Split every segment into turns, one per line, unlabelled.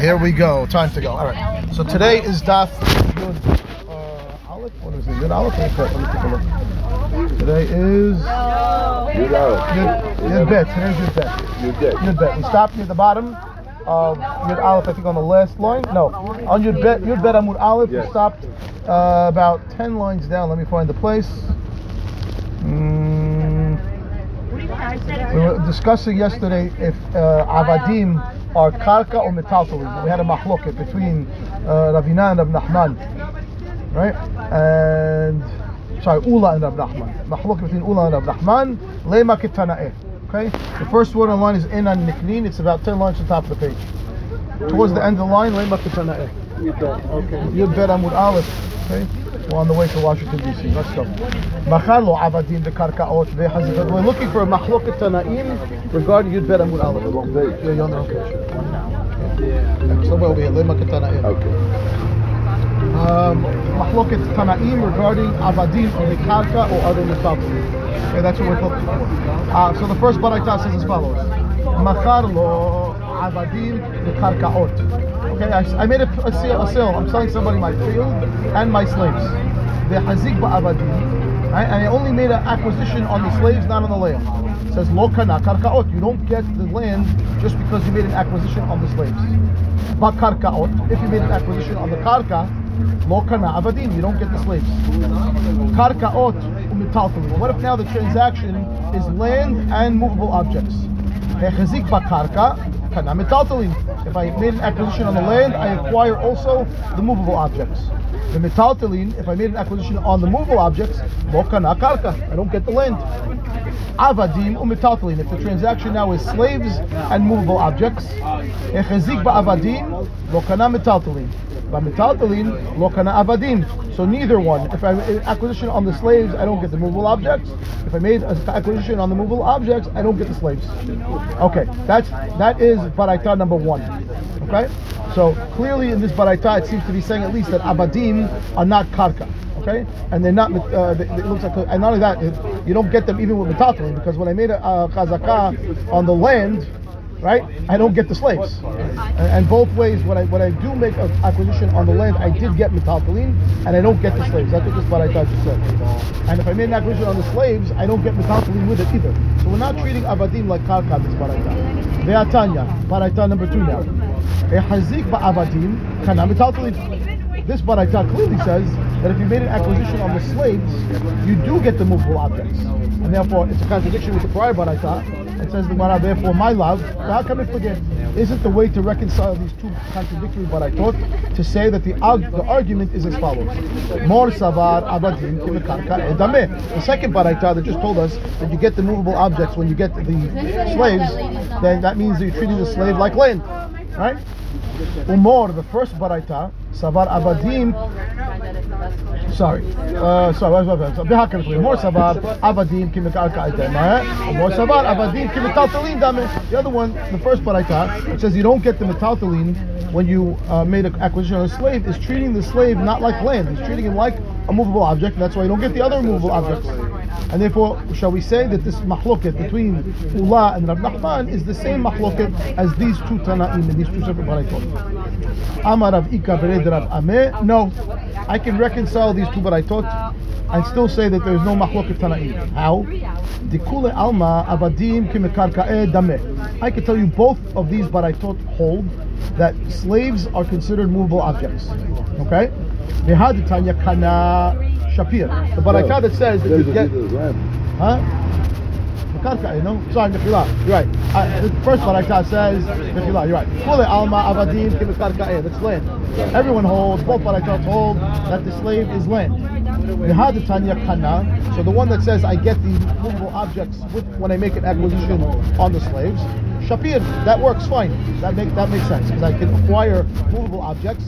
Here we go. Time to go. All right. So today is Daf Yud uh, Aleph. What is it? Yud Aleph? Let me. Take a look. Today is
You know.
Yud, Yud Bet. Today's Yud Bet. Yud Bet. We stopped near the bottom of Yud Aleph. I think on the last line. No, on Yud Bet. Yud Bet Amud Aleph. We stopped uh, about ten lines down. Let me find the place. Mm, we were discussing yesterday if uh, avadim are karka or metaltalim. We had a mahloket between uh, Ravina and Rav Nachman, right? And sorry, Ula and Rav Nachman. Mahloket between Ula and Rav Nachman. Lema kitanae. Okay. The first word on line is in and niknin. It's about ten lines on top of the page. Towards the end of the line, lema.
You don't. Okay.
Yud Bet Amud Aleph. Okay, we're on the way to Washington D.C. Let's go. Machar lo avadim bekarkaot vehazivot. We're looking for a machloket tanaim regarding Yud Bet Amud Aleph. Yeah, you're on the. Yeah. Somewhere over here, tanaim.
Okay.
Um, Machloket tanaim regarding avadim or bekarka or other mitzvahs. Okay, that's what we're looking for. Uh, so the first baraita says as follows: Machar lo avadim bekarkaot. Okay, I, I made a, a, sale, a sale. I'm selling somebody my field and my slaves. The hazik. Right? And I only made an acquisition on the slaves, not on the land. It says lo kana karkaot. You don't get the land just because you made an acquisition on the slaves. But karkaot, if you made an acquisition on the karka, lo kana avadim. You don't get the slaves. Karkaot umitaltalim. What if now the transaction is land and movable objects? Bakarka. If I made an acquisition on the land, I acquire also the movable objects. The metaltalin, if I made an acquisition on the movable objects. I don't get the land. Avadim umitaltalin. If the transaction now is slaves and movable objects, metaltalin. So neither one. If I acquisition on the slaves, I don't get the movable objects. If I made acquisition on the movable objects, I don't get the slaves. Okay, that's that is baraita number one. Okay, so clearly in this baraita, it seems to be saying at least that abadim are not karka. Okay, and they're not. Uh, they, it looks like, and not only that, it- you don't get them even with metaltalin because when I made a uh, chazakah on the land, right, I don't get the slaves. And, both ways, when I when I do make an acquisition on the land, I did get metaltalin, and I don't get the slaves. That's what this baraita just said. And if I made an acquisition on the slaves, I don't get metaltalin with it either. So we're not treating abadim like karka in this baraita. Ve'atanya, baraita number two now. A hazik ba'avadim kana metaltalin. This baraita clearly says that if you made an acquisition on the slaves, you do get the movable objects. And therefore, it's a contradiction with the prior baraita. It says the Gemara, therefore, my love, how come it forget? Isn't the way to reconcile these two contradictory baraitot to say that the, the argument is as follows? Mor savar abadim kimikarka edameh. The second baraita that just told us that you get the movable objects when you get the slaves, then that means that you're treating the slave like land. Right? Umor, the first baraita, savar abadim Sorry. Uh, sorry. More sabar avadim kimikarka itema. More sabar avadim kimitaltalin dame. The other one, the first part I taught, it says you don't get the metaltalin when you uh, made an acquisition of a slave. Is treating the slave not like land. He's treating him like a movable object. That's why you don't get the other movable objects. And therefore, shall we say that this mahloket between Ula and Rav Nachman is the same mahloket as these two Tanaim and these two separate baraitot? Amar. No, I can reconcile these two baraitot and still say that there is no mahloket Tanaim. How? Dikule Alma Dameh. I can tell you both of these baraitot hold that slaves are considered movable objects. Okay? Vehad Tanya Kana Shapir. The barakah that says that you get.
bit of lamb.
Huh? Mekarka, you know? Sorry, Mechila. You're right. Uh, the first baraita says Mechila. You're right. Kule Alma Avadim Kimekarka. That's land. Everyone holds, both baraitot hold that the slave is land. Tanya Kana. So the one that says I get the movable objects with, when I make an acquisition on the slaves. Shapir, that works fine. That make that makes sense because I can acquire movable objects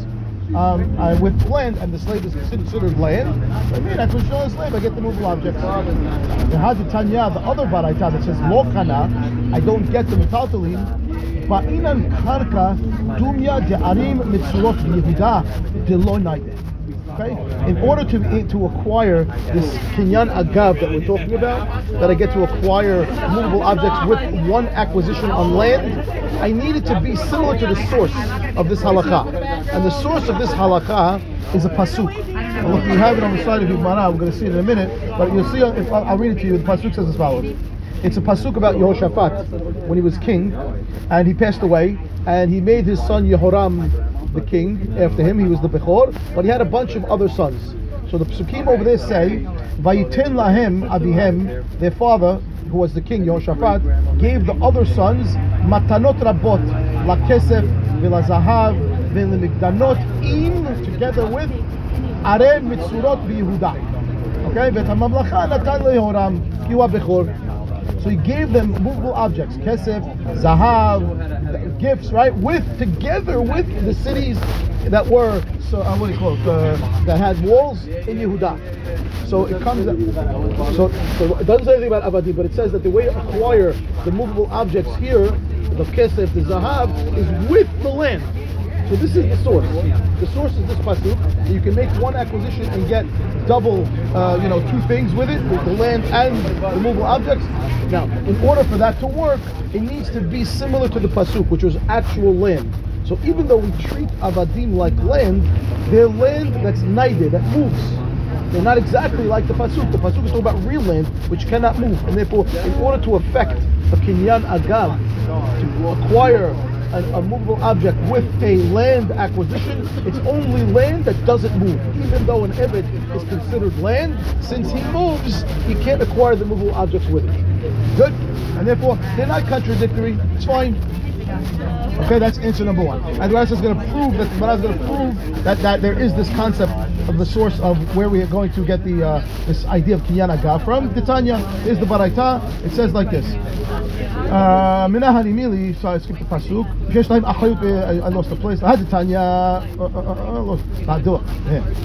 um, I, with land, and the slave is considered land. I mean, I can show a slave, I get the movable objects. The Haditanya, the other baraita that says lo kana, I don't get the metaltalin. Ba'inan karka dumya de'arim mitzurot yehuda delo naide. Okay? In order to eh, to acquire this kinyan agav that we're talking about, that I get to acquire movable objects with one acquisition on land, I need it to be similar to the source of this halakha. And the source of this halakha is a pasuk. And look, you have it on the side of your Gemara. We're going to see it in a minute, but you'll see. If I'll, I'll read it to you. The pasuk says as follows. It's a pasuk about Yehoshaphat when he was king, and he passed away, and he made his son Yehoram the king after him. He was the Bechor, but he had a bunch of other sons. So the psukim over there say, "Vayitin lahem abihem," their father, who was the king Yehoshaphat, gave the other sons matanot rabot, la kesef, v'la zahav, v'la migdanot, in together with are mitzurot b'Yehuda. Okay, ואת הממלכה נתן ליהורם, כי הוא הבכור. So he gave them movable objects, kesef, zahav, gifts, right? With together with the cities that were so uh, what do you call it? Uh, that had walls in Yehuda. So it comes. So, so it doesn't say anything about avadim, but it says that the way to acquire the movable objects here, the kesef, the zahav, is with the land. So this is the source. The source is this pasuk. You can make one acquisition and get double, uh, you know, two things with it, with the land and the movable objects. Now, in order for that to work, it needs to be similar to the pasuk, which was actual land. So even though we treat avadim like land, they're land that's naided, that moves. They're not exactly like the pasuk. The pasuk is talking about real land, which cannot move, and therefore, in order to affect a kinyan agav, to acquire a, a movable object with a land acquisition, it's only land that doesn't move. Even though an Evid is considered land, since he moves, he can't acquire the movable objects with it. Good? And therefore, they're not contradictory. It's fine. Okay, that's answer number one. And the is going to prove that the is going to prove that, that there is this concept of the source of where we are going to get the uh, this idea of kinyan got from. Titania is the baraita. It says like this. Minah uh, So I skipped the pasuk. I lost the place. I had Titania. Uh, uh, uh,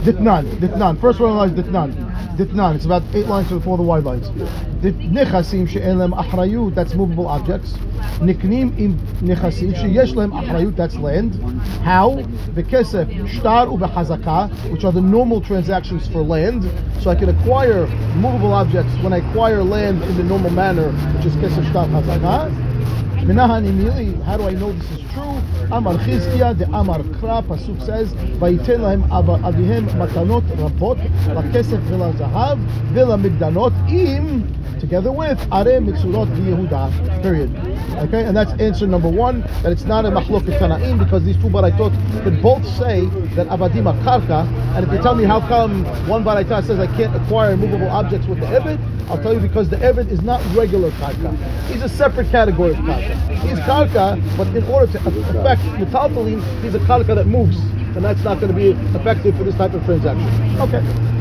Ditnan. Ditnan. First one line is Ditnan. Ditnan. It's about eight lines before the wide lines. Nechasim she'elem Achrayu. That's movable objects. Niknim im nechasim she'yesh lem. That's land. How? Bekesef shtar ubehazaka, which are the normal transactions for land, so I can acquire movable objects when I acquire land in the normal manner, which is kesef. Minahan imili, how do I know this is true? Amar Chizkiya, the Amar Kra, Pasuk says, Vayitin lahem avihem matanot rabot, lakesef v'la zahav, v'la migdanot, im, together with Are Mitzurot Yehuda. Period. Okay, and that's answer number one. That it's not a machloket tanaim because these two baraitot could both say that Abadim are karka. And if you tell me how come one baraita says I can't acquire movable objects with the evid, I'll tell you because the evid is not regular karka. He's a separate category of karka. He's karka, but in order to affect metaltalim, he's a karka that moves, and that's not going to be effective for this type of transaction. Okay.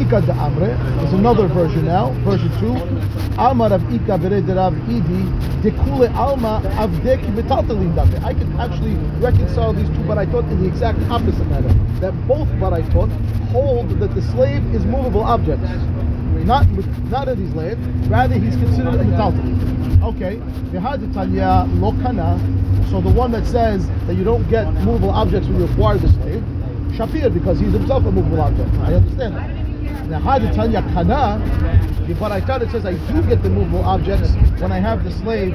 Ika de Amre another version now, version 2. Amar of Ika Bered Rav Idi, Dekule Alma Dame. I can actually reconcile these two, baraitot in the exact opposite manner. That both, baraitot, hold that the slave is movable objects. Not, not in his land, rather he's considered a metaltalim. Okay, Tanya Lokana. So the one that says that you don't get movable objects when you acquire the slave, Shafir, because he's himself a movable object. I understand that. Now, Haditanya Kana, but I thought it says I do get the movable objects when I have the slave,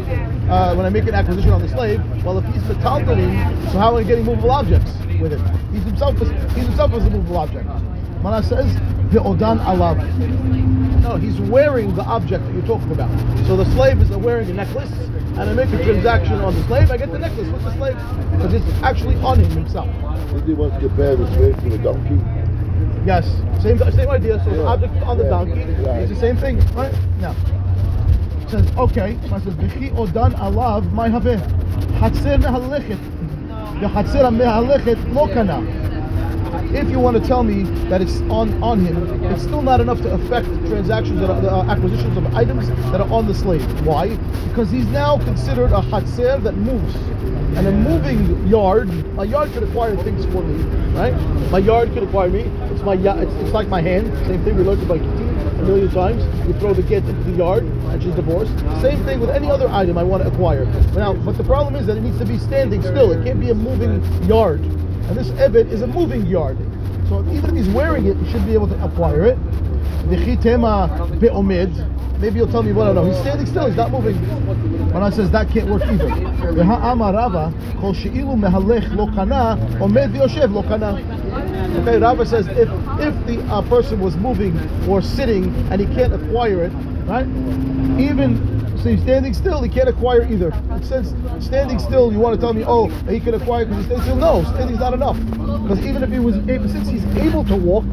uh, when I make an acquisition on the slave. Well, if he's metaltalim, so how am I getting movable objects with it? He's himself, is, he's himself is a movable object. Mana says, the Odan Alav. No, he's wearing the object that you're talking about. So the slave is wearing a necklace, and I make a transaction on the slave, I get the necklace with the slave. Because it's actually on him himself.
Did he to compare the slave to the donkey?
Yes, same same idea. So the object on the donkey is the same thing, right? Now, it says okay. So it says v'chi odan alav my haveh hatzer mehalechet the hatzer mehalechet lo kana. If you want to tell me that it's on on him, it's still not enough to affect transactions that are uh, acquisitions of items that are on the slave. Why? Because he's now considered a hatzer that moves. And a moving yard, my yard could acquire things for me, right? My yard could acquire me. It's my it's, it's like my hand. Same thing we learned about a million times. You throw the kid into the yard and she's divorced. Same thing with any other item I want to acquire. Now, but the problem is that it needs to be standing still. It can't be a moving yard. And this Evid is a moving yard. So even if he's wearing it, he should be able to acquire it. V'chitema be'omid. Maybe you'll tell me what I know. He's standing still. He's not moving. When I says that can't work either. Okay, Rava says if if the uh, person was moving or sitting and he can't acquire it, right? Even so, he's standing still, he can't acquire either. It says standing still. You want to tell me, oh, he can acquire because he's standing still? No, standing's not enough. Because even if he was, able, since he's able to walk,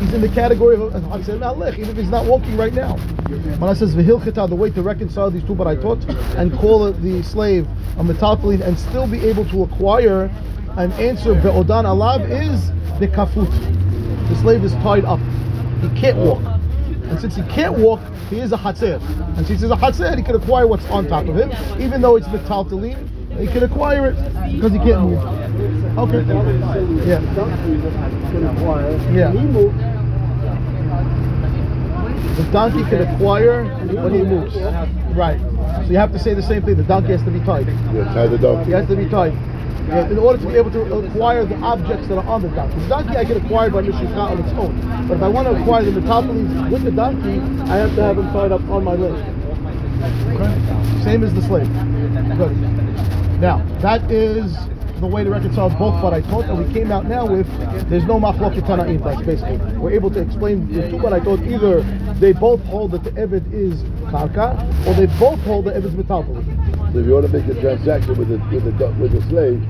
he's in the category of Malech, even if he's not walking right now. When I says v'hilchita, the way to reconcile these two, baraitot, and call the slave a metaltalin and still be able to acquire an answer be'odan alav is the kafut. The slave is tied up. He can't walk. And since he can't walk, he is a hatzir. And since he's a hatzir, he can acquire what's on top of him, even though it's metaltalin. He can acquire it because he can't move. Okay. Yeah.
Can acquire.
Yeah. The donkey can acquire when he moves. Right. So you have to say the same thing. The donkey has to be tied.
Yeah, tie the donkey.
He has to be tied. Yeah, in order to be able to acquire the objects that are on the donkey. The donkey I can acquire by Mishika on its own. But if I want to acquire the metaltalins with the donkey, I have to have him tied up on my leg. Okay? Same as the slave. Good. Now, that is the way to reconcile both what I taught, and we came out now with there's no machloket tanaim. That's basically we're able to explain what I taught. Either they both hold that the evid is karka, or they both hold that evid's metaltalin.
So if you want to make a transaction with the with the with the slave,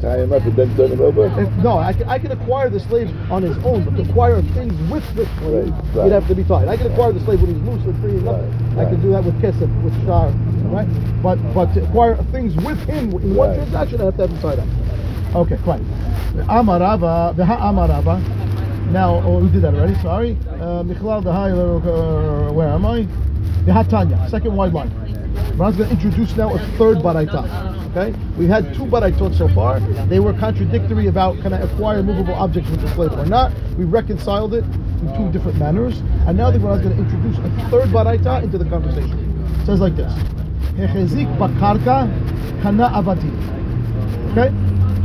tie him up and then turn him over.
If, no, I can, I can acquire the slave on his own, but to acquire things with the slave,
Right, right.
he'd have to be tied. I can acquire the slave when he's loose and free enough.
Right,
I can do that with kesef, with shar, right? But but to acquire things with him in one
Right.
transaction, I have to have him tied up. Okay, fine. Amarava, the Amarava. Now, oh, we did that already. Sorry. Uh, Michlal the uh, where am I? The Hatanya, second wide line. Ron's going to introduce now a third baraita. Okay, we had two baraitot so far. They were contradictory about can I acquire movable objects with the slave or not. We reconciled it in two different manners, and now the Ron's going to introduce a third baraita into the conversation. It says like this: Hechezik bakarka kana avadim. Okay?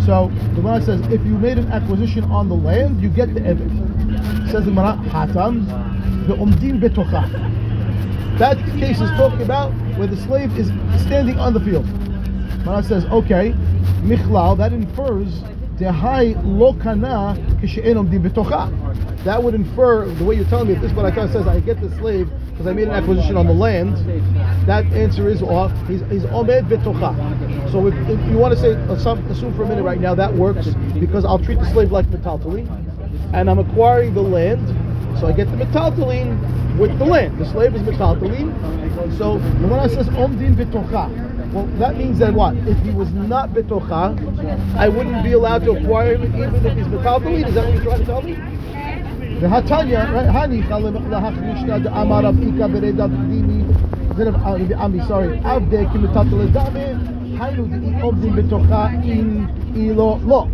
So the Gemara says if you made an acquisition on the land, you get the Evid. Says the Gemara, Hatam, the Umdim betocha. That case is talking about where the slave is standing on the field. Gemara says, okay, Michlal, that infers Dehai lo kana kishe'en umdim betocha. That would infer, the way you're telling me, if this Barakah says I get the slave because I made an acquisition on the land, that answer is off. He's, he's omed betocha. So if, if you want to say, assume, for a minute right now, that works because I'll treat the slave like metaltalin, and I'm acquiring the land, so I get the metaltalin with the land. The slave is metaltalin. So the Gemara says omdin betocha. Well, that means that what? If he was not betocha, I wouldn't be allowed to acquire him even if he's metaltalin. Is that what you're trying to tell me? והתניא, הניחא להחלישנא דאמר רב איכא ברדא קדימי, זה רב רבי עמי, סורי, עבדי כמטלטל דמי, היינו דאי עומדים בתוכה אם אילו לא.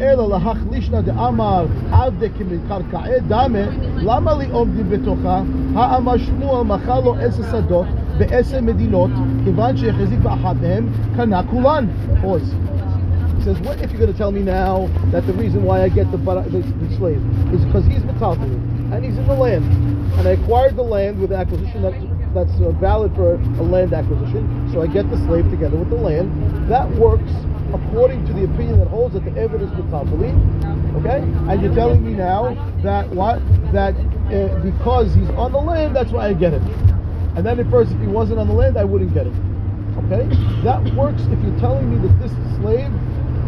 אלא להחלישנא דאמר עבדי כמקרקעי דמי, למה לי עומדים בתוכה? האמר שמואל מכר לו עשר שדות בעשר מדינות, כיוון שהחזיק באחת מהם, קנה כולן. Pause. He says, what if you're going to tell me now that the reason why I get the, bara- the, the slave is because he's metaltalin and he's in the land, and I acquired the land with acquisition that, that's uh, valid for a land acquisition, so I get the slave together with the land. That works according to the opinion that holds that the evidence is metaltalin, okay? And you're telling me now that what? That uh, because he's on the land, that's why I get it. And then at first, if he wasn't on the land, I wouldn't get it. Okay? That works if you're telling me that this slave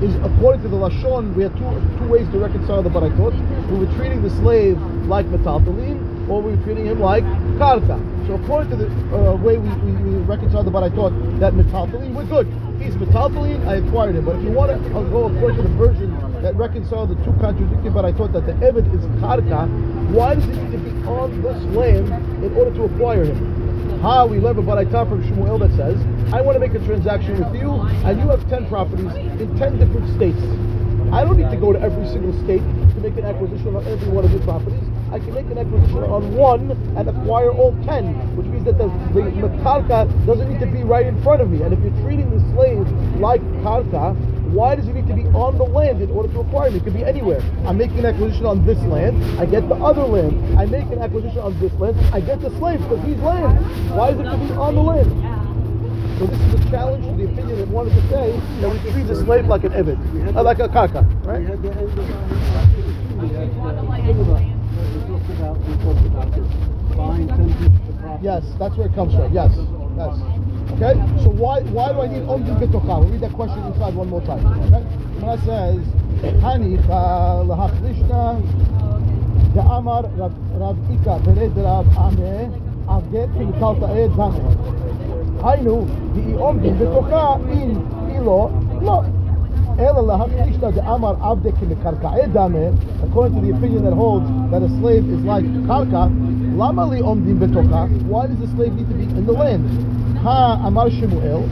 is according to the Lashon, we had two two ways to reconcile the Baraitot. We were treating the slave like Metaltalin, or we were treating him like Karka. So according to the uh, way we, we, we reconcile the Baraitot, that Metaltalin, we're good. He's Metaltalin, I acquired him. But if you want to I'll go according to the version that reconcile the two contradicting Baraitot, that the Evid is Karka, why does it need to be on this land in order to acquire him? Ha, we learn about Baraita from Shmuel that says, I want to make a transaction with you, and you have 10 properties in 10 different states. I don't need to go to every single state to make an acquisition on every one of your properties. I can make an acquisition on one and acquire all 10, which means that the, the, doesn't need to be right in front of me. And if you're treating the slave like karka, Why does he need to be on the land in order to acquire him? It could be anywhere. I'm making an acquisition on this land, I get the other land. I make an acquisition on this land, I get the slave because he's land. Why does it have to be on the land? So this is a challenge to the opinion that wanted to say that we treat the slave like an evid, uh, like a karka,
We
right?
had the end of our we had similar. We talked about we talked about buying ten pieces of property.
Yes, that's where it comes from. Yes, yes. Okay. So why why do I need omdim betocha? We'll read that question inside one more time. Okay. Gemara says, "Hani lahachlishna de'amar Rav Rav Ika bered Rav Ame avget kimitalta ed zame." היינו, והיא עומדים בתוכה אם היא לא, לא. אלא להכנישתא דאמר עבדה כמקרקעי דמה, according to the opinion that holds that a slave is like karka, למה לי עומדים בתוכה? Why does the slave need to be in the land? Raha Amar Shemuel,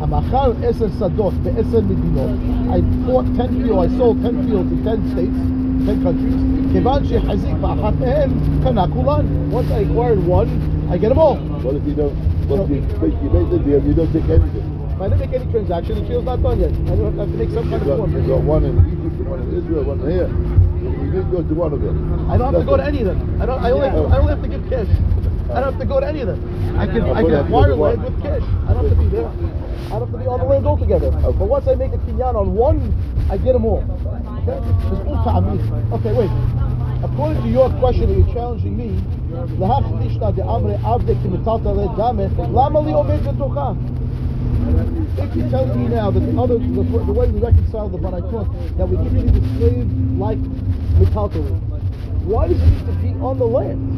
Amachal Eser Sadot Be'eser Medinot. I bought 10 fields, I sold 10 fields in 10 states, 10 countries. Kevan Shehazik Ba'achat Mehem Kana Kulan. Once I acquired one, I get them all.
What if you don't, what if you, you made the deal, you don't take anything?
If I didn't make any transaction, the deal's not done yet. I don't have to make some kind of
got,
form.
You got one in Egypt, one in Israel, one here. You didn't go to one of them.
I don't have to go to any of them. I don't. I only, I only have to give cash. I don't have to go to any of them. I can. I can acquire land with cash. I don't have to be there. I don't have to be on the land altogether. But once I make a kinyan on one, I get them all. Okay. There's all ta'amid. Okay, wait. According to your question that you're challenging me, "Lahach nishta de'amre avde kimitalta le'dame, lama li omed b'tocha?" If you're telling me now that the other, the, the way we reconcile the Baraitot, that we treated the slave like metaltalin, why does it need to be on the land?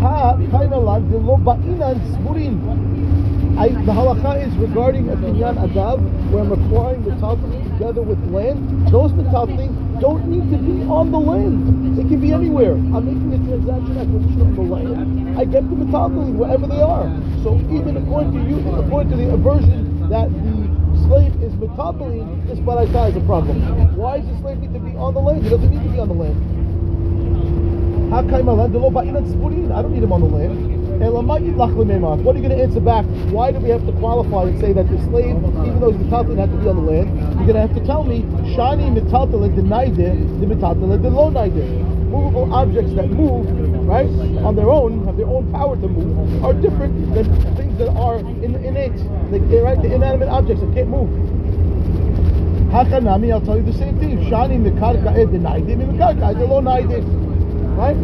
Ha lo ba'inan. I, the halacha is regarding a kinyan agav, where I'm acquiring metaltalin together with land. Those metaltalin don't need to be on the land. They can be anywhere. I'm making a transaction acquisition on the land. I get the metaltalin wherever they are. So even according to you, according to the aversion that the slave is metaltalin, this baraita is a problem. Why does the slave need to be on the land? He doesn't need to be on the land. How come my land? I don't need him on the land. What are you going to answer back? Why do we have to qualify and say that the slave, even though he's metaltalin, had to be on the land? You're going to have to tell me, shani metaltalin denied it, the metaltalin lo Movable objects that move, right, on their own, have their own power to move, are different than things that are in, innate, like, right, the inanimate objects that can't move. Hakanami, I'll tell you the same thing. Shani mikarka ed denaidim, mikarka ed lo naidim. Right?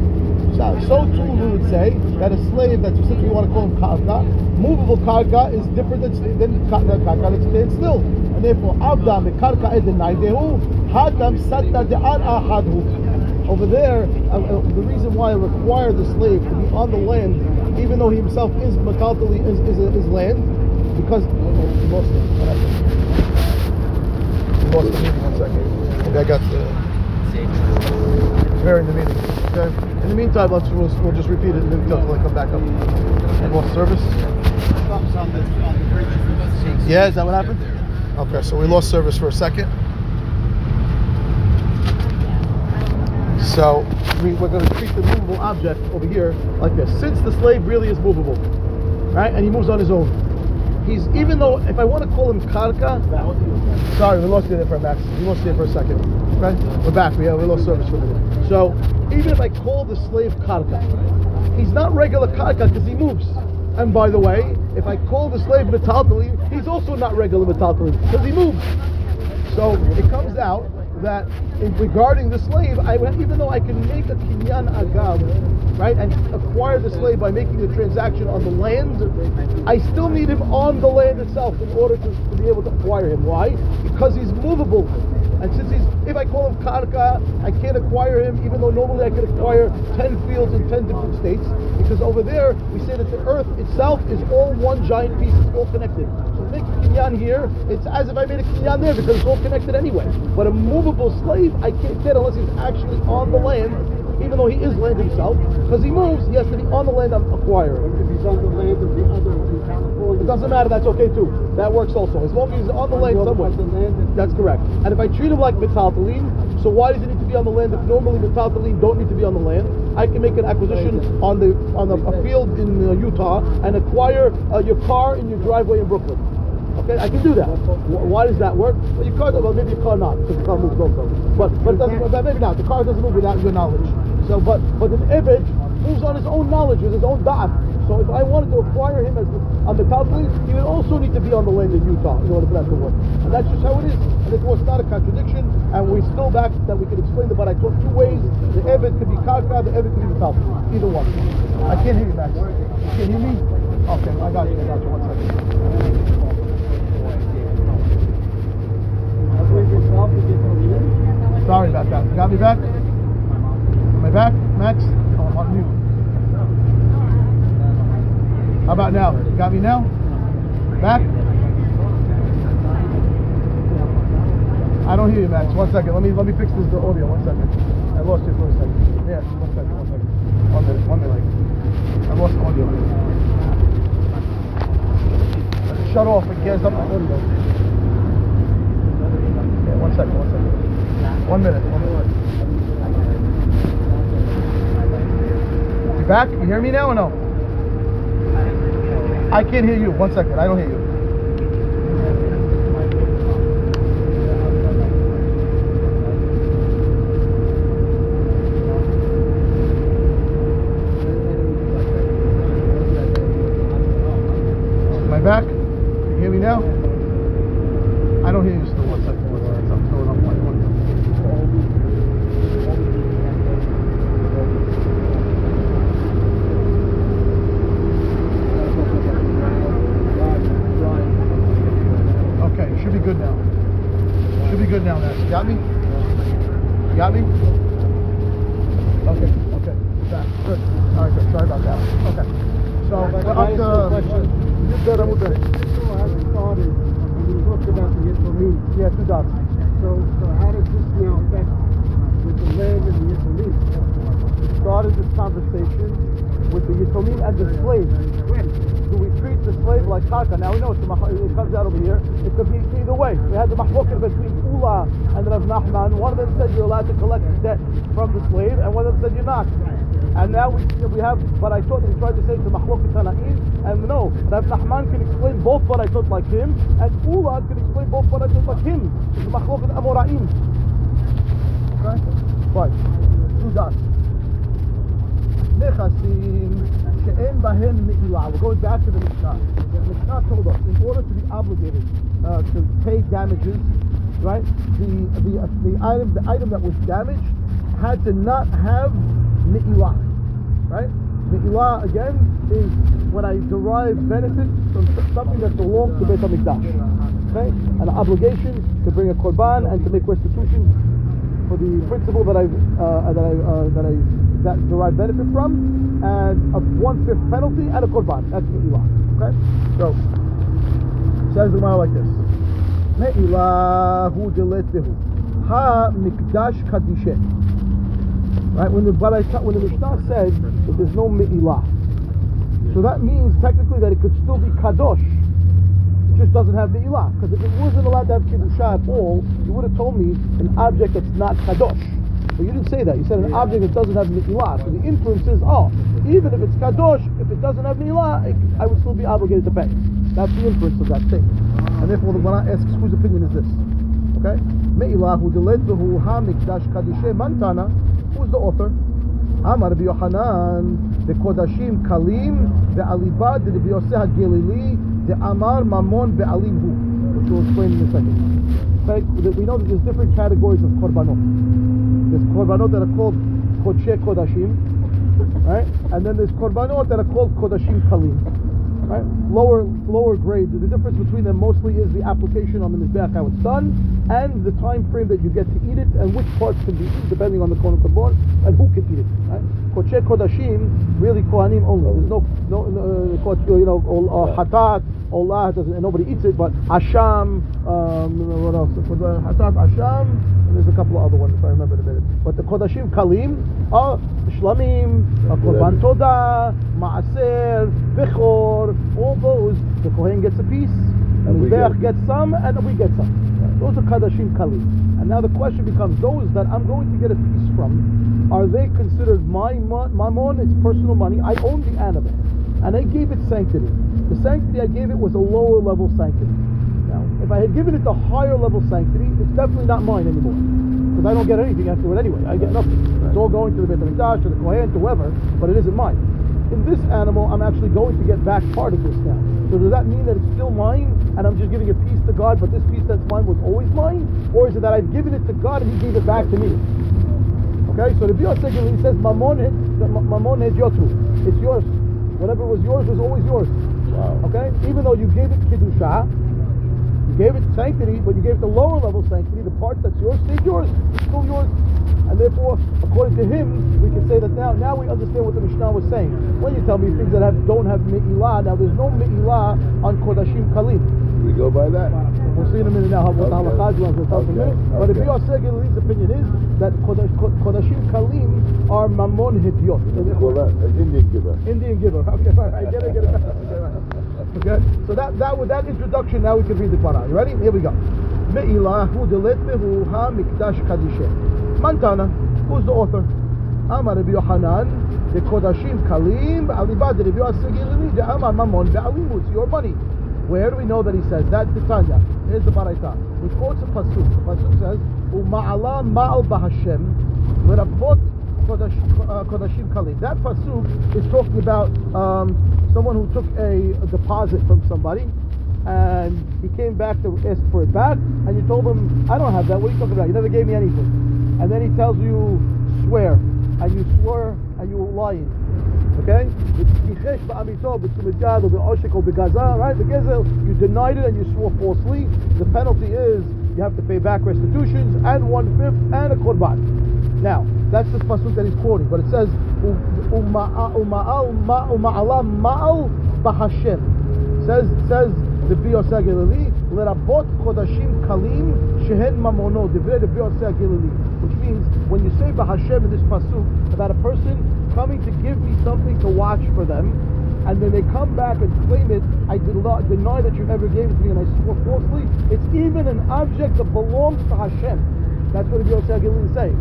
So, too we would say that a slave that since we want to call him karka, movable karka is different than, than ka- karka that stands still. And therefore, abda mikarka ed denaidehu, hadam satta de'an ahadhu. Over there, uh, uh, the reason why I require the slave to be on the land, even though he himself is makaltali, is, is, is land, because. We lost the meeting one second. I got the. The meeting. Okay. In the meantime, let's we'll, we'll just repeat it until I come back up. And lost service. Yeah, is that what happened? Okay, so we lost service for a second. So we, we're going to treat the movable object over here like this. Since the slave really is movable, right, and he moves on his own, he's even though if I want to call him karka, sorry, we lost you there for a Max. We lost you there for a second. Right, we're back. We, have, we lost service for a minute. So even if I call the slave karka, he's not regular karka because he moves. And by the way, if I call the slave metaltalin, he's also not regular metaltalin because he moves. So it comes out that in regarding the slave, I even though I can make a kinyan agav, right, and acquire the slave by making the transaction on the land, I still need him on the land itself in order to, to be able to acquire him. Why? Because he's movable. And since he's, if I call him karka, I can't acquire him, even though normally I could acquire 10 fields in 10 different states, because over there we say that the earth itself is all one giant piece, it's all connected. So make a kinyan here, it's as if I made a kinyan there because it's all connected anyway. But a movable slave, I can't get unless he's actually on the land, even though he is land himself, because he moves, he has to be on the land I'm acquiring.
If he's on the land of the other.
It doesn't matter, that's okay too. That works also. As long as he's on the land somewhere.
The land that-
That's correct. And if I treat him like metaltalin, so why does he need to be on the land if normally metaltalin don't need to be on the land? I can make an acquisition on the on a, a field in uh, Utah and acquire uh, your car in your driveway in Brooklyn. Okay, I can do that. Why does that work? Well, your car, well, maybe your car not, because the car moves also. But but but maybe not. The car doesn't move without your knowledge. So, but but an Evid moves on his own knowledge, with his own da'at. So if I wanted to acquire him as on the metallically, he would also need to be on the land in Utah in order for that to work. And that's just how it is. And it was not a contradiction. And we're still back that we can explain the baraitot two ways. The Evid could be Karka, the Evid could be metallically. Either one. I can't hear you, Max. You can hear me? Okay, I got you. I got you. One second.
You.
Sorry about that. Got me back? Am I back, Max? Oh, I'm on mute. How about now? Got me now? Back? I don't hear you, Max. One second. Let me let me fix this the audio. One second. I lost you for a second. Yeah, one second. One second. One minute. One minute. I lost audio. Shut off. It gears up my audio. Yeah, one second. One second. One minute. One minute. You back? You hear me now or no? I can't hear you. One second. I don't hear you. My back? You hear me now? I don't hear you still. One second. One second. I'm throwing off my audio. Okay, should be good now. Should be good now, Nancy. Got me? Got me? Okay, okay. Back. Good. All right, good. Sorry about that. Okay. So,
But
we're
I
up
asked
to...
you a question.
You said I'm good.
So as it started, when you talked about the Yisraelim,
Yeah, two dots.
so, so how does this now affect with the land and the Yisraelim?
Started this conversation with the Yitomim and the slave.
When?
Do we treat the slave like Karka? Now we know it's the, mah- it comes out over here. It could be either way. We had the mahloket between Ula and Rav Nachman. One of them said you're allowed to collect debt from the slave, and one of them said you're not. And now we we have, but I thought we tried to say to mahloket Tanaim, and no, Rav Nachman can explain both what I thought like him, and Ula can explain both what I thought like him. It's the mahloket Amoraim. Okay? Right. Two dots to end him Mi'ilah. We're going back to the Mishnah. The Mishnah told us, in order to be obligated uh, to pay damages, right, the, the, uh, the, item, the item that was damaged had to not have Mi'ilah, right? Mi'ilah, again, is when I derive benefit from something that belongs to Beit HaMikdash. Okay? An obligation to bring a korban and to make restitution for the principle that I've, uh, that I, uh, that I that derive benefit from, and a one fifth penalty and a korban. That's me'ilah. Okay, so says the Gemara like this: Me'ilah hu ha mikdash kadishet. Right when the when the Mishnah said that there's no me'ilah, so that means technically that it could still be kadosh It just doesn't have the ilah. Because if it wasn't allowed to have kiddusha at all, you would have told me an object that's not kadosh. But you didn't say that. You said an object that doesn't have mi'ilah. So the inference is, oh, even if it's kadosh, if it doesn't have mi'ilah, I would still be obligated to pay. That's the inference of that thing. And therefore the Gemara asks, whose opinion is this? Okay? Me'ilah hu deledbehu ha mikdash kadishe mantana. Who's the author? Amar bi Yohanan, the kodashim kalim, the alibad, the bi Yoseh ha-gelili, the amar mamon be'alim. Which we'll explain in a second. Okay? We know that there's different categories of korbanot. There's korbanot that are called kodshe kodashim, right? And then there's korbanot that are called kodashim kalim, right? Lower lower grades. The difference between them mostly is the application on the mizbeach how it's done, and the time frame that you get to eat it, and which parts can be eaten depending on the kabor and who can eat it. Right? Kodshe kodashim really kohanim only. There's no no, no uh, you know ol- uh, hatat. Olah doesn't, and nobody eats it, but Asham, um, what else? For the Hatat Asham, and there's a couple of other ones if I remember in a minute. But the Kodashim Kalim are Shlamim, uh, Korban Todah, Maaser, Bechor, all those, the Kohen gets a piece, and the
get-
gets some, and we get some. Those are Kodashim Kalim. And now the question becomes, those that I'm going to get a piece from, are they considered my mon- mammon? It's personal money. I own the animal, and I gave it sanctity. The sanctity I gave it was a lower level sanctity. Now, if I had given it the higher level sanctity, it's definitely not mine anymore. Because I don't get anything after it anyway. I get nothing. It's all going to the Beit HaMikdash or the Kohen, to whoever, but it isn't mine. In this animal, I'm actually going to get back part of this now. So does that mean that it's still mine and I'm just giving a piece to God, but this piece that's mine was always mine? Or is it that I've given it to God and He gave it back to me? Okay, so the Biosek he says Mamon Mamon Yotu. It's yours. Whatever was yours was always yours.
Wow.
Okay? Even though you gave it Kiddusha, you gave it sanctity, but you gave it the lower level sanctity, the part that's yours stayed yours. It's still yours. And therefore, according to him, we can say that now now we understand what the Mishnah was saying. When you tell me things that have don't have Me'ilah, now there's no Me'ilah on Kodashim Kalim.
We go by that.
We'll see in a minute now how what the
Okay.
halakha is going to tell us in a minute.
Okay.
But if you are Galilee's opinion is that Kodash, Kodashim Kalim are Mammon Hidyot.
Well, that, an Indian giver.
Indian giver. Okay, all right, get it, get it. Okay, so that that with that introduction, now we can read the Quran. You ready? Here we go. Me'ilahu delet behu ha mikdash kadishe. Mantana, who's the author? Amar Rabbi Yohanan, the Kodashim Kalim, Alibad Rabbi Yosegilini, the Amar Mamon, the Alimut, your money. Where do we know that he says that? Titania. Here's the Baraita. He quotes a pasuk. The pasuk says, "Uma'ala ma'al bahashem, lerabot kodash, uh, kodashim kalim." That pasuk is talking about um, someone who took a, a deposit from somebody, and he came back to ask for it back, and you told him, "I don't have that. What are you talking about? You never gave me anything." And then he tells you, "Swear," and you swore, and you were lying. Okay? It's ba'amito, b'tzumidgad, or b'oshek, or b'gaza, right? B'gezel, you denied it and you swore falsely. The penalty is you have to pay back restitutions and one-fifth and a korban. Now, that's the pasuk that he's quoting, but it says, "Uma'a- uma'al ma- uma'ala ma'al b'Hashem. Says, says the Biyoseh Gilili, lerabot kodashim kalim shehen mamono. Which means, say b'Hashem in this pasuk, about a person coming to give me something to watch for them, and then they come back and claim it, I deny that you ever gave it to me and I swore falsely, it's even an object that belongs to Hashem. That's what the Yosef Gilil is saying.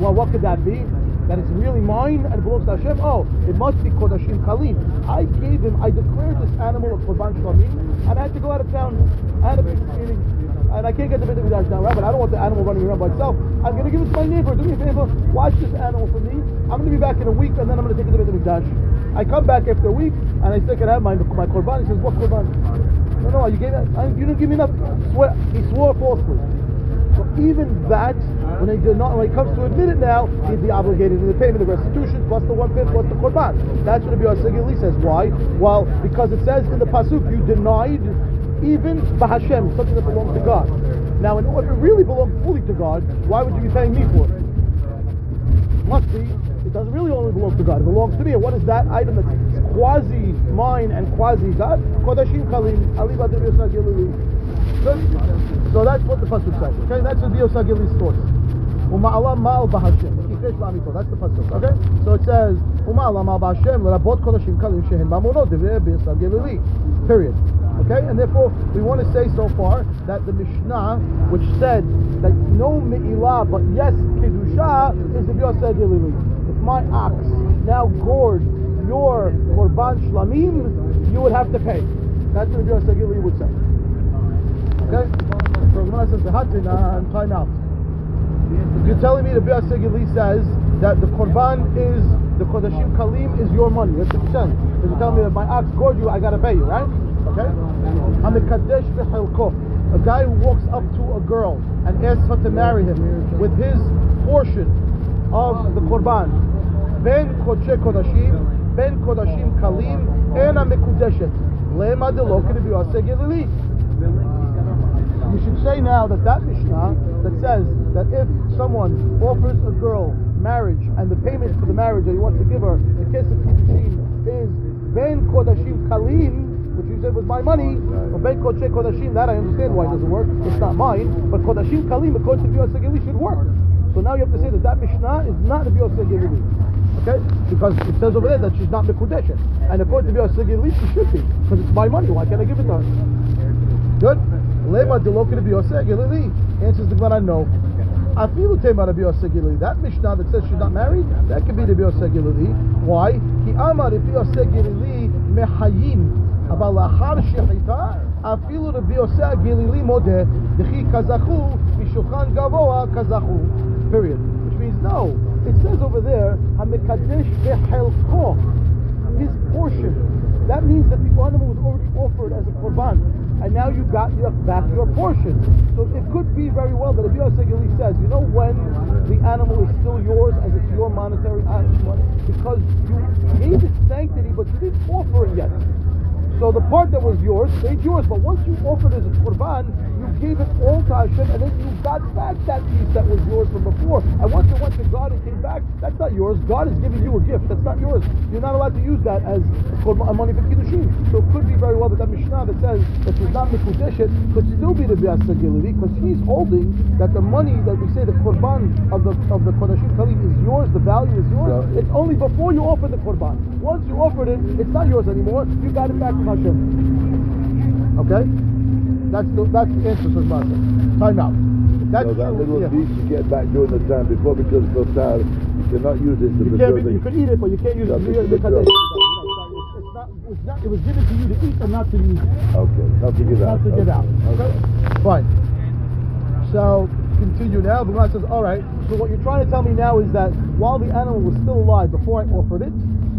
Well, what could that be? That it's really mine and belongs to Hashem? Oh, it must be Kodashim Kalim. I gave him, I declared this animal a Korban Shlamim, and I had to go out of town. I had a business meeting. And I can't get the now, right? But I don't want the animal running around by itself. I'm going to give it to my neighbor. Do me a favor. Watch this animal for me. I'm going to be back in a week, and then I'm going to take it to the HaMikdash. I come back after a week, and I still can have my, my Korban. He says, what Korban? No, no, you gave. I, you didn't give me nothing. Swear, he swore falsely. So even that, when they did not, when he comes to admit it now, he'd be obligated to the payment of restitution plus the one fifth plus the korban. That's what the Biyasegili says. Why? Well, because it says in the pasuk you denied even Bahashem, something that belongs to God. Now, in order to really belong fully to God, why would you be paying me for it? Must be. It doesn't really only belong to God. It belongs to me. And what is that item that's quasi mine and quasi God? Kodashim Kalim, Ali Badir So that's what the pasuk says. Okay, that's the Biosagili's source. That's the pasuk. Okay, so it says Uma'ala ma'al bahashem l'rabot kodashim kalim shehen mamonot divrei Biosagili. Period. Okay, and therefore we want to say so far that the Mishnah, which said that no me'ilah but yes kedusha, is the Biosagili. If my ox now gored your korban shlamim, you would have to pay. That's what the Biosagili would say. Okay? So Gemara says the Hatina and time out. You're telling me the Bias Segili says that the Korban is the Kodashim Kalim is your money. That's what you're saying. Because you're telling me that my ox gored you, I gotta pay you, right? Okay? I'm a. A guy who walks up to a girl and asks her to marry him with his portion of the Korban. Ben Kodshe Kodashim, Ben Kalim, Ena Mekudeshet. Lema Delo Bias Segili. You should say now that that Mishnah that says that if someone offers a girl marriage and the payment for the marriage that he wants to give her, the kiss of is ben kodashim kalim, said was my money, or ben kodshe kodashim. That I understand why it doesn't work. It's not mine, but kodashim kalim according to the Sagili should work. So now you have to say that that Mishnah is not the Sagili. Okay? Because it says over there that she's not Mekudeshet. And according to the Sagili, she should be. Because it's my money. Why can't I give it to her? Good. Lema delokin to be Gilili. Answers the Gemara, no. Afilu tema to be Gilili. That Mishnah that says she's not married, that could be to be Gilili. Why? Ki amar if Gilili mehayim. אבל לאחר שחיטה אפילו רבי יוסי הגלילי מודה, דכי כזכו, משולחן גבוה כזכו. Period. Which means no. It says over there, המקדש בחלקו, his portion. That means that the animal was already offered as a korban. And now you got your, back your portion. So it could be very well that if Yosef Gili says, you know when the animal is still yours as it's your monetary item, because you gave it sanctity, but you didn't offer it yet. So the part that was yours stayed yours, but once you offered it as a you gave it all to Hashem, and then you got back that piece that was yours from before. And once it went to God and came back, that's not yours. God is giving you a gift. That's not yours. You're not allowed to use that as korban, money for kiddushin. So it could be very well that that Mishnah that says that she's not mikudeshet could still be the biasa gilili, because he's holding that the money that we say the korban of the of the kodashim kalim is yours. The value is yours.
Yeah.
It's only before you offer the korban. Once you offered it, it's not yours anymore. You got it back from Hashem. Okay? That's the that's the to Masa. Time out. That's
so that little
yeah.
piece you get back during the time before because it's Kotar, you cannot use it to
You,
preserve
can't, you can eat it, but you can't use it because
because
it's, not, it's not. It was given to you to eat and not to use.
Okay, not to give out.
Not to give
okay.
out. Okay. Fine. So continue now. The Gemara says, all right. So what you're trying to tell me now is that while the animal was still alive before I offered it,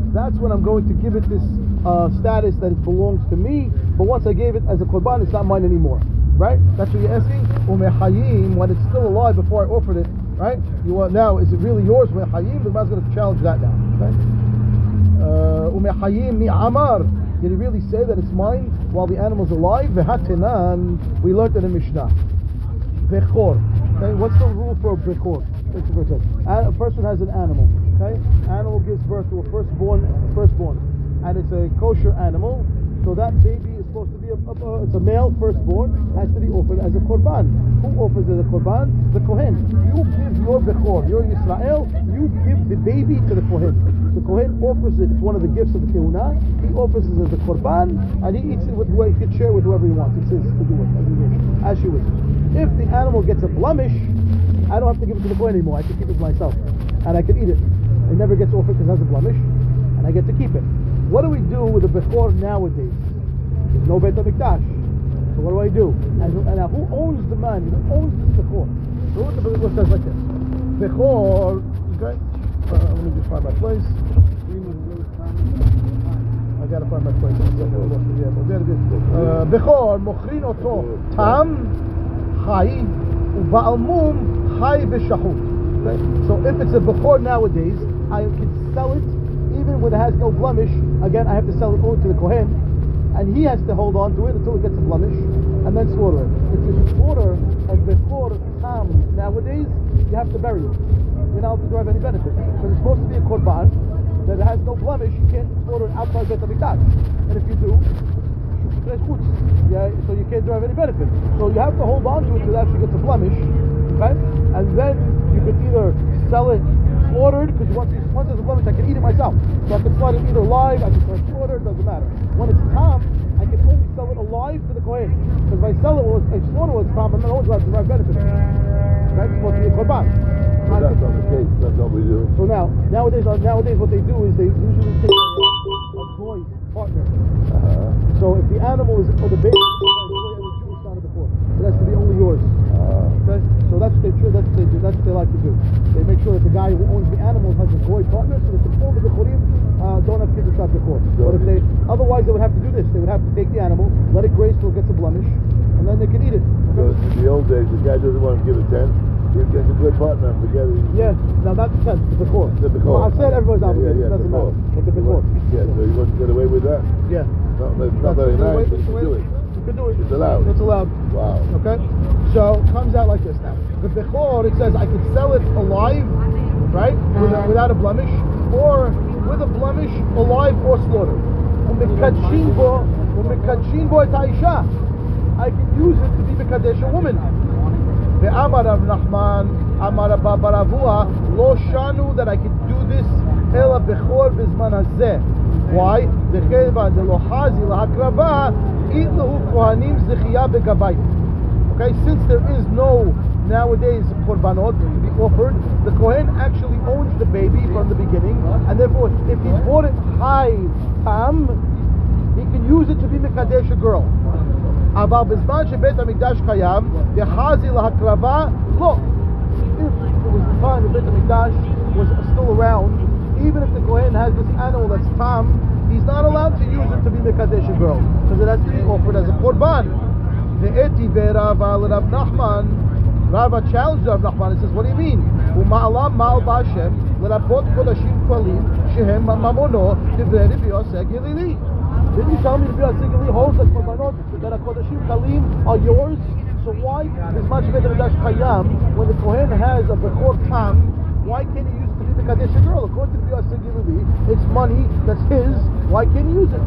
that's when I'm going to give it this uh, status that it belongs to me. But once I gave it as a korban, it's not mine anymore. Right? That's what you're asking. Umehayim, when it's still alive before I offered it, right? You want now, is it really yours? Umehayim, the Gemara's going to challenge that now. Uh, Umehayim mi amar. Did he really say that it's mine while the animal's alive? Vehatinan. We learned in the Mishnah. Bechor. Okay, what's the rule for a bechor? A person has an animal. Okay, animal gives birth to a firstborn, firstborn, and it's a kosher animal. So that baby is supposed to be a, a, a- it's a male firstborn has to be offered as a korban. Who offers as a korban? The kohen. You give your bechor. You're Israel. You give the baby to the kohen. The kohen offers it. It's one of the gifts of the kehuna. He offers it as a korban, and he eats it with whoever he can share with whoever he wants. It's his to do it as he wishes, as she wishes. If the animal gets a blemish, I don't have to give it to the kohen anymore. I can keep it myself, and I can eat it. It never gets offered because it has a blemish, and I get to keep it. What do we do with the Bechor nowadays? There's no Beit HaMikdash. So what do I do? And, and now who owns the money? Who owns the Bechor? So what the Bechor says like this. Bechor, okay, uh, let me just find my place. I gotta find my place. Uh, Bechor, mochrin oto tam chai uba'al mum chai b'shahut. So if it's a Bechor nowadays, I can sell it even when it has no blemish. Again, I have to sell it only to the kohen, and he has to hold on to it until it gets a blemish, and then slaughter it. If you slaughter a bechor tam nowadays, you have to bury it. You're not to derive any benefit because it's supposed to be a korban that has no blemish. You can't slaughter it outside Beit Hamikdash, and if you do. Yeah, so you can't derive any benefit. So you have to hold on to it until it actually gets a blemish? And then you could either sell it slaughtered, because once, it's- once there's a blemish, I can eat it myself. So I can sell it either live, I can sell it slaughtered, doesn't matter. When it's tam, I can only sell it alive to the kohen. Because if I sell it, well, I slaughter it, it's tam, I'm not always allowed to derive benefit. Right? It's supposed to be a korban.
That's not the case. That's what we do.
So now, nowadays, uh, nowadays, what they do is they usually take a, boy partner.
Uh-huh.
So if the animal is, or the baby, Jewish son of the poor, it has to be only yours. So that's what they tr- that's what they do. That's what they like to do. They make sure that the guy who owns the animals has a goy partner, so that the all the bechorim uh, don't have kiddush at bechor. But if they, otherwise, they would have to do this. They would have to take the animal, let it graze till it gets a blemish, and then they can eat it.
so in the old days, the guy doesn't want to give a ten. He gets a good partner forget it.
Yeah. Now that's the sense. The bechor.
The bechor.
Well, I've said
Yeah,
obligated.
yeah, yeah,
it doesn't matter. But the bechor.
Yeah, so he wants to get away with that.
Yeah.
Not, not very nice, but you can do it.
You can do it.
It's allowed.
It's allowed.
Wow.
Okay? So it comes out like this now. The Bechor, it says I could sell it alive, right? Without, without a blemish, or with a blemish, alive or slaughtered. I can use it to be a a woman. The Amar Rav Nachman, Amar Rabbah bar Avuha, Lo Shanu, that I could do this, Ela Bechor Bizman Hazeh. Why? The Cheva, the Lohazi, La Okay, since there is no nowadays korbanot to be offered, the kohen actually owns the baby from the beginning, and therefore, if he bought it high tam, he can use it to be mekadesh a girl. אבל בזמן שבית המקדש קיים, יחזי להקרבה, לא. If it was the time that Beit HaMikdash was still around, even if the Kohen has this animal that's tam, he's not allowed to use it to be Mekadesh a girl, because it has to be offered as a korban. Ve'eti ve'rava l'Rav Nachman, Rava challenged Rav Nachman and says, what do you mean? Uma'alam ma'al ba'ashem, l'rapot kodashim kalim, shehem mamono, divrei Rabbi Yosef Gilili. Didn't you tell me Rabbi Yosef Gilili holds that korbanot, that a kodashim kalim are yours? So why, much better than Kayam, when the Kohen has a Bechor Tam, why can't he the Kaddish girl? According to Rabbi Yosef Gilili, it's money that's his, why can't he use it?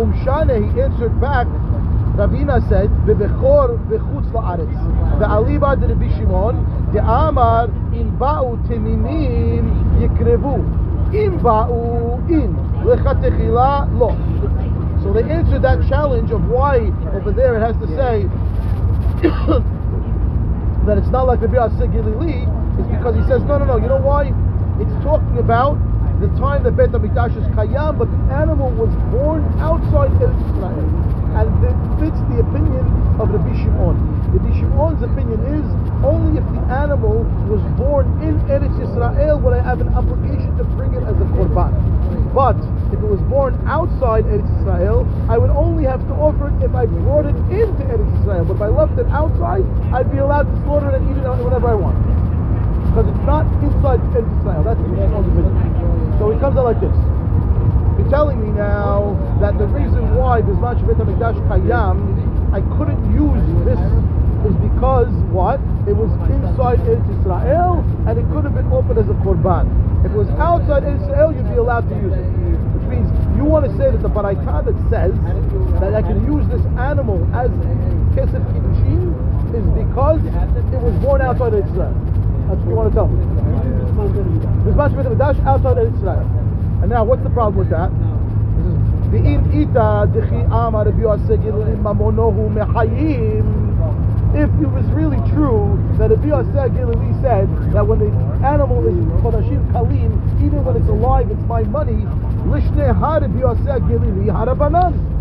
Umshane, he answered back, Ravina said, "Bebechor bechutz laaretz." The aliba de Rabbi Shimon, the Amar in ba'u teminim yikrevu, in ba'u in lechatechila lo. So they answered that challenge of why over there it has to say that it's not like the Yosef Gilili is because he says no, no, no. You know why? It's talking about the time that Beit Hamikdash is Kayam, but the animal was born outside Eretz Israel, and it fits the opinion of Rabbi Shimon. Rabbi Shimon's opinion is only if the animal was born in Eretz Israel would I have an obligation to bring it as a korban. But if it was born outside Eretz Israel, I would only have to offer it if I brought it into Eretz Israel. But if I left it outside, I'd be allowed to slaughter it and eat it whenever I want because it's not inside Eretz Israel. That's the opinion. So it comes out like this. You're telling me now that the reason why Bizman Shabbat HaMikdash Kayam, I couldn't use this is because what? It was inside Eretz Israel and it could have been offered as a korban. If it was outside Israel, you'd be allowed to use it. Which means you want to say that the Baraita that says that I can use this animal as kesef kiddushin is because it was born outside Israel. That's what you want to tell them. Bismash Beit Hamikdash outside of Israel. And now, what's the problem with that? If it was really true that the Yosef Gilili said that when the animal is Kodashim Kalim, even when it's alive, it's my money, Lishne Ha Rabbi Yosef Gilili Harabanan.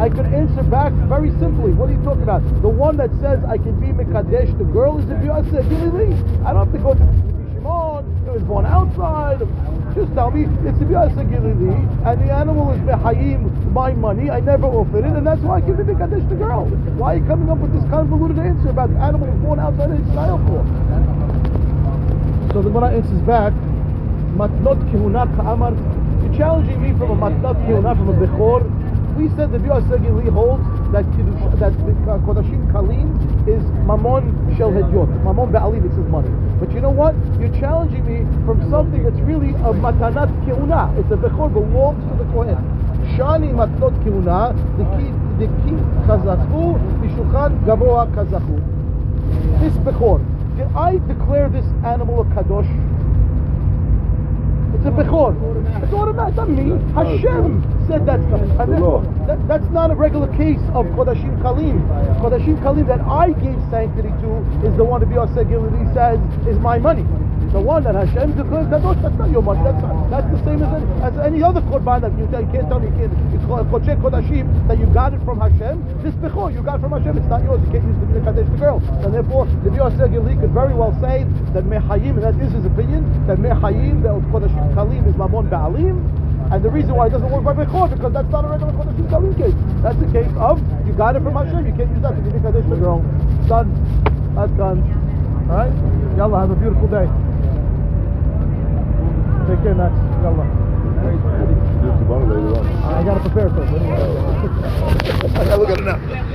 I could answer back very simply. What are you talking about? The one that says I can be Mekadesh, the girl is Rabbi Yosef Gilili. I don't have to go to Shimon, it was born outside. Just tell me it's Rabbi Yosef Gilili, and the animal is Mehayim, my money. I never offered it, and that's why I give the Mekadesh the girl. Why are you coming up with this convoluted answer about the animal was born outside of Israel for? So the Gemara answers back, Matnot Kehuna Ka'amar. You're challenging me from a Matnot Kehuna, from a Bechor. We said the Biur Segili holds that that uh, Kodashim Kalim is Mamon Shel Hedyot. Mamon Ba'alim, it's his money. But you know what? You're challenging me from something that's really a Matanat Kehuna. It's a Bechor, belongs to the Kohen. Shani Matnot Kehuna, the Ki, the Ki Kazachu, Mishulchan Gavoa Kazachu. This Bechor, did I declare this animal a Kadosh? It's a Bechor. It's automatic. Not me. Hashem said that stuff. And
The law.
that, that's not a regular case of Kodashim Kalim. Kodashim Kalim that I gave sanctity to is the one to be Gilili says is my money the one that Hashem declares kadosh. That's not your money. That's not, that's the same as any, as any other korban that you, you can't tell you can't. It's called kodesh kodashim that you got it from Hashem. This bechor you got from Hashem. It's not yours. You can't use the kadosh the girl. And therefore, the Yosef Gili could very well say that mehayim. That is his opinion. That mehayim that kodashim kalim is mamon ba'alim. And the reason why it doesn't work by Bechor because that's not a regular Kodashim Kalim case. That's the case of you got it from Hashem, you can't use that to be the Kadesh girl. Done. That's done. Alright? Yalla, have a beautiful day. Take care, Knox. Yalla. I gotta prepare for it. I gotta look at it now.